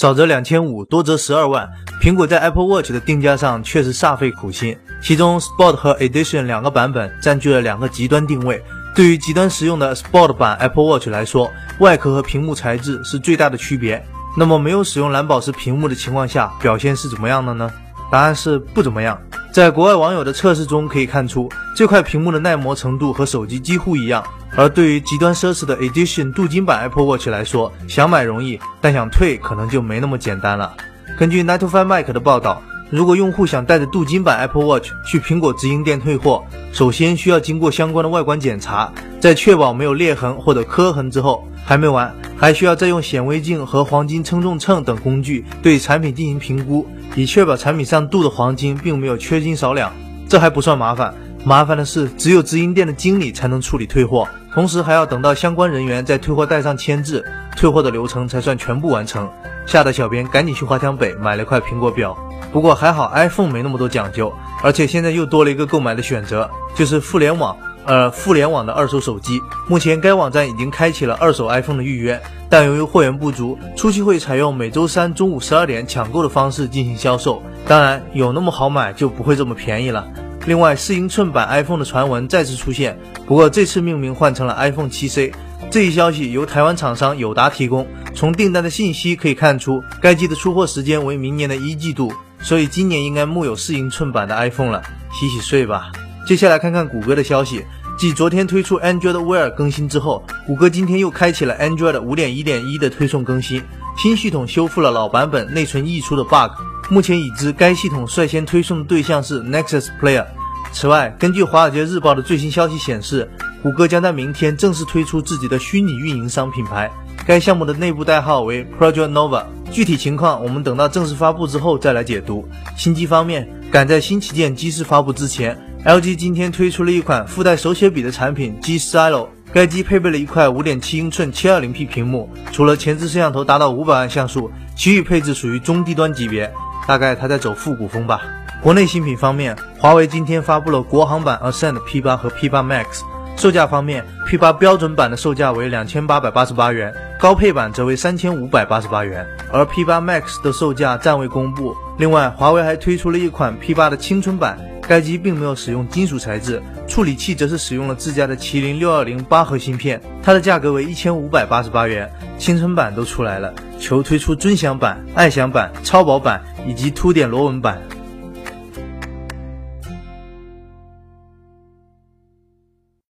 少则两千五，多则十二万。苹果在 Apple Watch 的定价上确实煞费苦心，其中 Sport 和 Edition 两个版本占据了两个极端定位。对于极端实用的 Sport 版 Apple Watch 来说，外壳和屏幕材质是最大的区别。那么没有使用蓝宝石屏幕的情况下，表现是怎么样的呢？答案是不怎么样。在国外网友的测试中可以看出，这块屏幕的耐磨程度和手机几乎一样。而对于极端奢侈的 Edition 镀金版 Apple Watch 来说，想买容易，但想退可能就没那么简单了。根据 Nightfly Mike 的报道，如果用户想带着镀金版 Apple Watch 去苹果直营店退货，首先需要经过相关的外观检查，在确保没有裂痕或者磕痕之后，还没完，还需要再用显微镜和黄金称重秤等工具对产品进行评估，以确保产品上镀的黄金并没有缺斤少两。这还不算麻烦，麻烦的是只有直营店的经理才能处理退货。同时还要等到相关人员在退货袋上签字，退货的流程才算全部完成。吓得小编赶紧去华强北买了块苹果表。不过还好 iPhone 没那么多讲究，而且现在又多了一个购买的选择，就是互联网，呃，互联网的二手手机。目前该网站已经开启了二手 iPhone 的预约，但由于货源不足，初期会采用每周三中午十二点抢购的方式进行销售。当然，有那么好买就不会这么便宜了。另外，四英寸版 iPhone 的传闻再次出现，不过这次命名换成了 iPhone 7C。这一消息由台湾厂商友达提供。从订单的信息可以看出，该机的出货时间为明年的一季度，所以今年应该木有四英寸版的 iPhone 了，洗洗睡吧。接下来看看谷歌的消息，继昨天推出 Android Wear 更新之后，谷歌今天又开启了 Android 5.1.1的推送更新，新系统修复了老版本内存溢出的 bug。目前已知该系统率先推送的对象是 Nexus Player。此外，根据《华尔街日报》的最新消息显示，谷歌将在明天正式推出自己的虚拟运营商品牌，该项目的内部代号为 Project Nova。具体情况我们等到正式发布之后再来解读。新机方面，赶在新旗舰机式发布之前，LG 今天推出了一款附带手写笔的产品 G Stylo。该机配备了一块五点七英寸 720P 屏幕，除了前置摄像头达到五百万像素，其余配置属于中低端级别。大概它在走复古风吧。国内新品方面，华为今天发布了国行版 Ascend P8 和 P8 Max。售价方面，P8 标准版的售价为两千八百八十八元，高配版则为三千五百八十八元，而 P8 Max 的售价暂未公布。另外，华为还推出了一款 P8 的青春版，该机并没有使用金属材质，处理器则是使用了自家的麒麟六二零八核芯片，它的价格为一千五百八十八元。青春版都出来了，求推出尊享版、爱享版、超薄版以及凸点螺纹版。